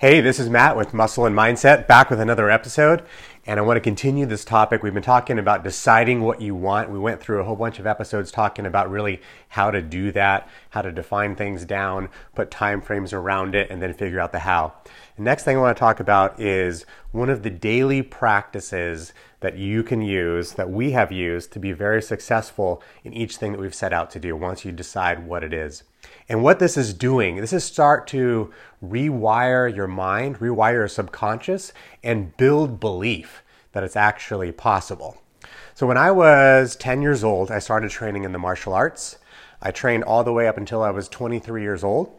Hey, this is Matt with Muscle and Mindset, back with another episode. And I want to continue this topic. We've been talking about deciding what you want. We went through a whole bunch of episodes talking about really how to do that, how to define things down, put time frames around it, and then figure out the how. The next thing I want to talk about is one of the daily practices that you can use, that we have used to be very successful in each thing that we've set out to do once you decide what it is. And what this is doing, this is start to rewire your mind, rewire your subconscious, and build belief that it's actually possible. So when I was 10 years old, I started training in the martial arts. I trained all the way up until I was 23 years old.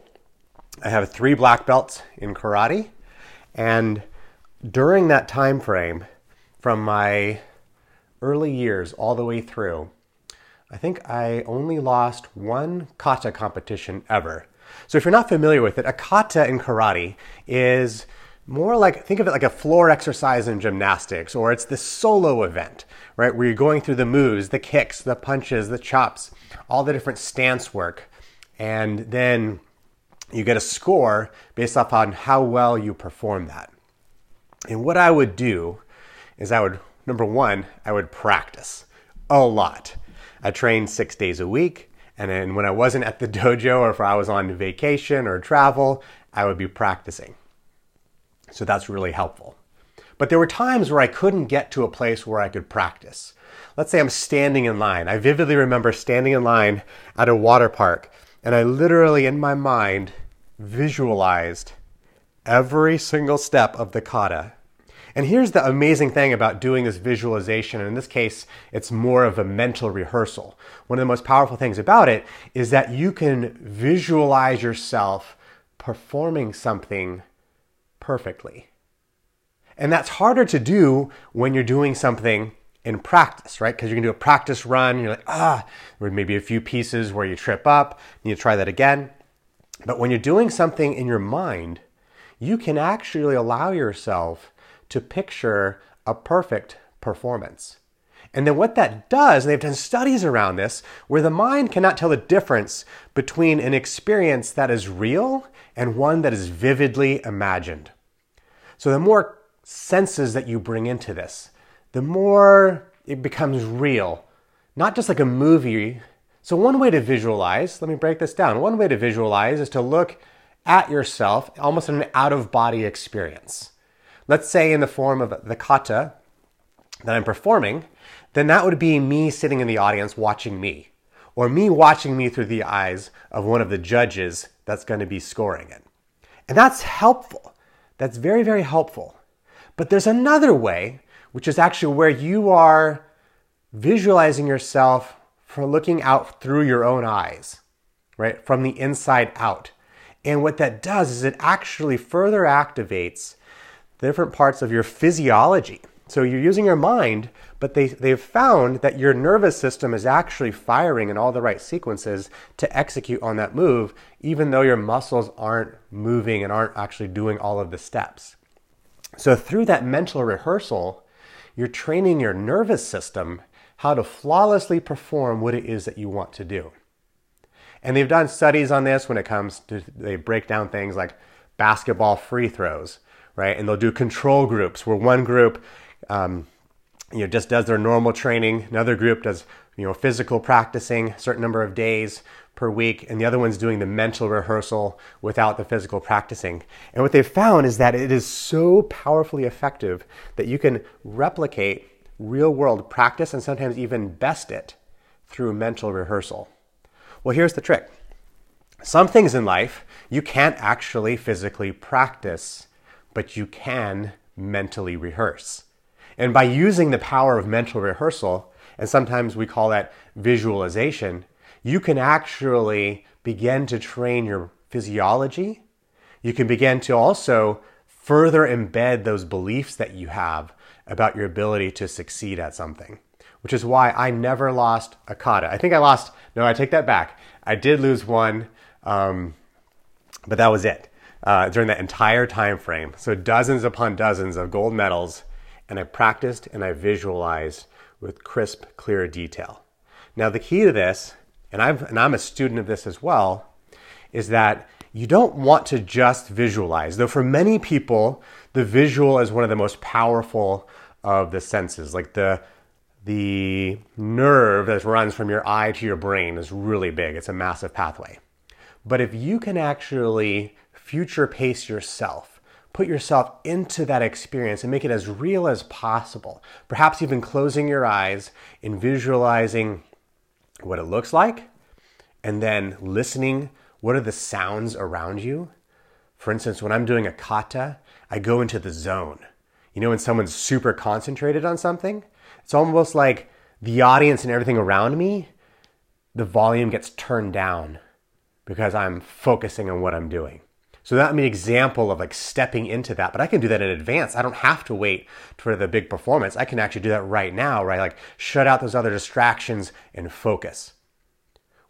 I have three black belts in karate, and during that time frame, from my early years all the way through, I think I only lost one kata competition ever. So if you're not familiar with it, a kata in karate is more like think of it like a floor exercise in gymnastics or it's the solo event right where you're going through the moves the kicks the punches the chops all the different stance work and then you get a score based off on how well you perform that and what i would do is i would number one i would practice a lot I trained six days a week. And then when I wasn't at the dojo or if I was on vacation or travel, I would be practicing. So that's really helpful. But there were times where I couldn't get to a place where I could practice. Let's say I'm standing in line. I vividly remember standing in line at a water park, and I literally, in my mind, visualized every single step of the kata and here's the amazing thing about doing this visualization. And in this case, it's more of a mental rehearsal. One of the most powerful things about it is that you can visualize yourself performing something perfectly. And that's harder to do when you're doing something in practice, right? Because you can do a practice run, you're like, ah, there may be a few pieces where you trip up, and you try that again. But when you're doing something in your mind, you can actually allow yourself to picture a perfect performance. And then what that does, and they've done studies around this, where the mind cannot tell the difference between an experience that is real and one that is vividly imagined. So the more senses that you bring into this, the more it becomes real, not just like a movie. So, one way to visualize, let me break this down. One way to visualize is to look at yourself almost in an out of body experience let's say in the form of the kata that I'm performing, then that would be me sitting in the audience watching me, or me watching me through the eyes of one of the judges that's going to be scoring it. And that's helpful. That's very, very helpful. But there's another way, which is actually where you are visualizing yourself for looking out through your own eyes, right? From the inside out. And what that does is it actually further activates different parts of your physiology. So you're using your mind, but they, they've found that your nervous system is actually firing in all the right sequences to execute on that move, even though your muscles aren't moving and aren't actually doing all of the steps. So through that mental rehearsal, you're training your nervous system how to flawlessly perform what it is that you want to do. And they've done studies on this when it comes to, they break down things like basketball free throws right? And they'll do control groups where one group, um, you know, just does their normal training. Another group does, you know, physical practicing, certain number of days per week, and the other one's doing the mental rehearsal without the physical practicing. And what they've found is that it is so powerfully effective that you can replicate real world practice and sometimes even best it through mental rehearsal. Well, here's the trick. Some things in life you can't actually physically practice but you can mentally rehearse. And by using the power of mental rehearsal, and sometimes we call that visualization, you can actually begin to train your physiology. You can begin to also further embed those beliefs that you have about your ability to succeed at something, which is why I never lost a kata. I think I lost, no, I take that back. I did lose one, um, but that was it uh, during that entire time frame. So dozens upon dozens of gold medals, and I practiced and I visualized with crisp, clear detail. Now the key to this, and, I've, and I'm a student of this as well, is that you don't want to just visualize, though for many people, the visual is one of the most powerful of the senses. Like the the nerve that runs from your eye to your brain is really big. It's a massive pathway. But if you can actually future pace yourself, put yourself into that experience and make it as real as possible, perhaps even closing your eyes and visualizing what it looks like, and then listening what are the sounds around you. For instance, when I'm doing a kata, I go into the zone. You know, when someone's super concentrated on something, it's almost like the audience and everything around me, the volume gets turned down because I'm focusing on what I'm doing. So that would be an example of like stepping into that, but I can do that in advance. I don't have to wait for the big performance. I can actually do that right now, right? Like shut out those other distractions and focus.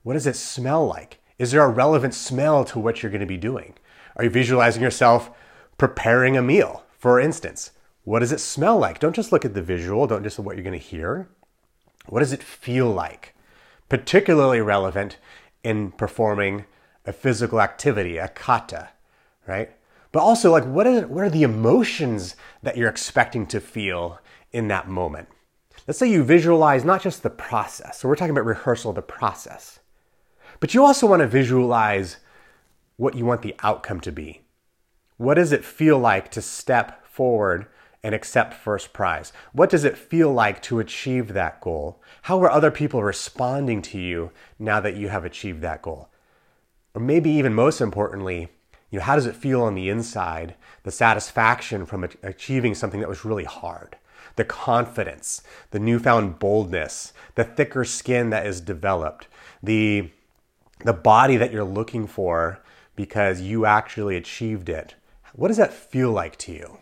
What does it smell like? Is there a relevant smell to what you're going to be doing? Are you visualizing yourself preparing a meal, for instance? What does it smell like? Don't just look at the visual, don't just what you're going to hear. What does it feel like? Particularly relevant in performing a physical activity, a kata, right? But also, like, what are, what are the emotions that you're expecting to feel in that moment? Let's say you visualize not just the process. So we're talking about rehearsal, the process. But you also want to visualize what you want the outcome to be. What does it feel like to step forward and accept first prize? What does it feel like to achieve that goal? How are other people responding to you now that you have achieved that goal? Or maybe even most importantly, you know, how does it feel on the inside? The satisfaction from achieving something that was really hard, the confidence, the newfound boldness, the thicker skin that is developed, the the body that you're looking for because you actually achieved it. What does that feel like to you?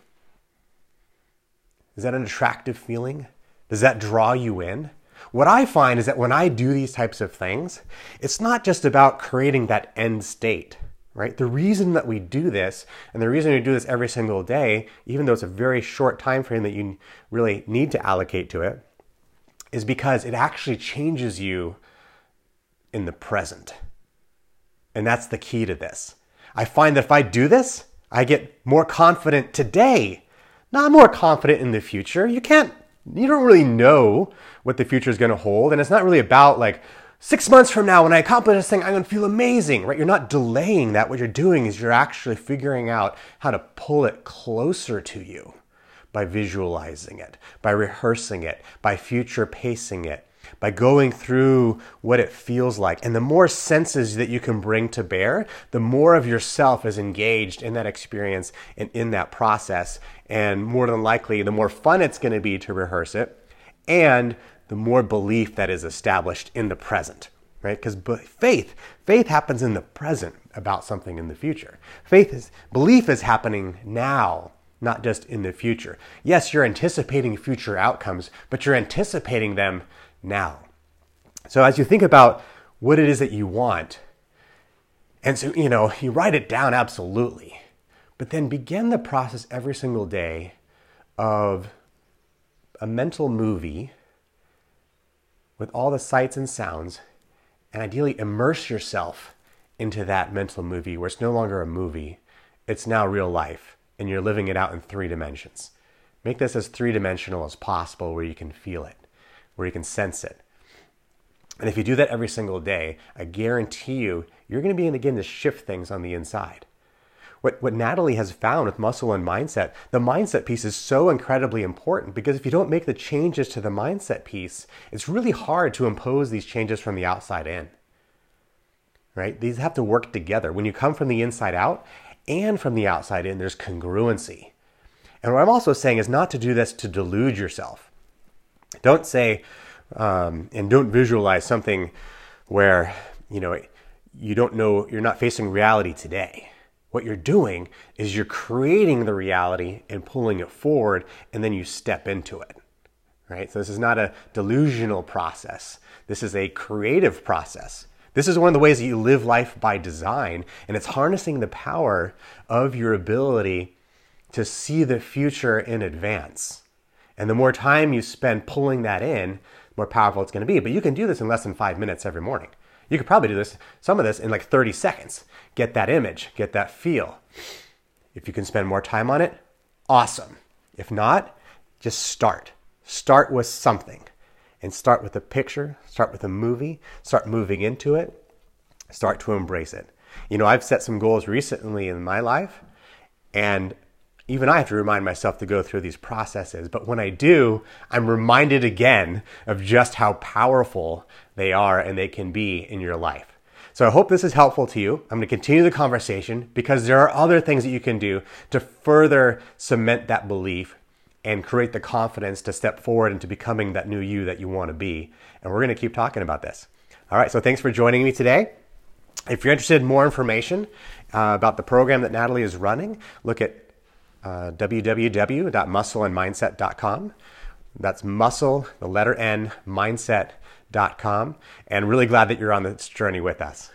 Is that an attractive feeling? Does that draw you in? What I find is that when I do these types of things, it's not just about creating that end state, right? The reason that we do this, and the reason we do this every single day, even though it's a very short time frame that you really need to allocate to it, is because it actually changes you in the present. And that's the key to this. I find that if I do this, I get more confident today not more confident in the future. You can't, you don't really know what the future is going to hold. And it's not really about like, six months from now, when I accomplish this thing, I'm going to feel amazing, right? You're not delaying that. What you're doing is you're actually figuring out how to pull it closer to you by visualizing it, by rehearsing it, by future pacing it, by going through what it feels like. And the more senses that you can bring to bear, the more of yourself is engaged in that experience and in that process. And more than likely, the more fun it's going to be to rehearse it, and the more belief that is established in the present, right? Because faith, faith happens in the present about something in the future. Faith is, belief is happening now not just in the future. Yes, you're anticipating future outcomes, but you're anticipating them now. So as you think about what it is that you want, and so, you know, you write it down absolutely, but then begin the process every single day of a mental movie with all the sights and sounds, and ideally immerse yourself into that mental movie where it's no longer a movie, it's now real life, and you're living it out in three dimensions. Make this as three dimensional as possible where you can feel it where you can sense it. And if you do that every single day, I guarantee you, you're going to begin to shift things on the inside. What, what Natalie has found with muscle and mindset, the mindset piece is so incredibly important because if you don't make the changes to the mindset piece, it's really hard to impose these changes from the outside in. Right? These have to work together. When you come from the inside out and from the outside in, there's congruency. And what I'm also saying is not to do this to delude yourself. Don't say, um, and don't visualize something where, you know, you don't know, you're not facing reality today. What you're doing is you're creating the reality and pulling it forward, and then you step into it. Right? So, this is not a delusional process. This is a creative process. This is one of the ways that you live life by design, and it's harnessing the power of your ability to see the future in advance. And the more time you spend pulling that in, the more powerful it's going to be. But you can do this in less than five minutes every morning. You could probably do this, some of this in like 30 seconds. Get that image, get that feel. If you can spend more time on it, awesome. If not, just start. Start with something and start with a picture, start with a movie, start moving into it, start to embrace it. You know, I've set some goals recently in my life, and even I have to remind myself to go through these processes. But when I do, I'm reminded again of just how powerful they are and they can be in your life. So I hope this is helpful to you. I'm going to continue the conversation because there are other things that you can do to further cement that belief and create the confidence to step forward into becoming that new you that you want to be. And we're going to keep talking about this. All right, so thanks for joining me today. If you're interested in more information uh, about the program that Natalie is running, look at uh, www.muscleandmindset.com. That's muscle, the letter N, mindset.com. And really glad that you're on this journey with us.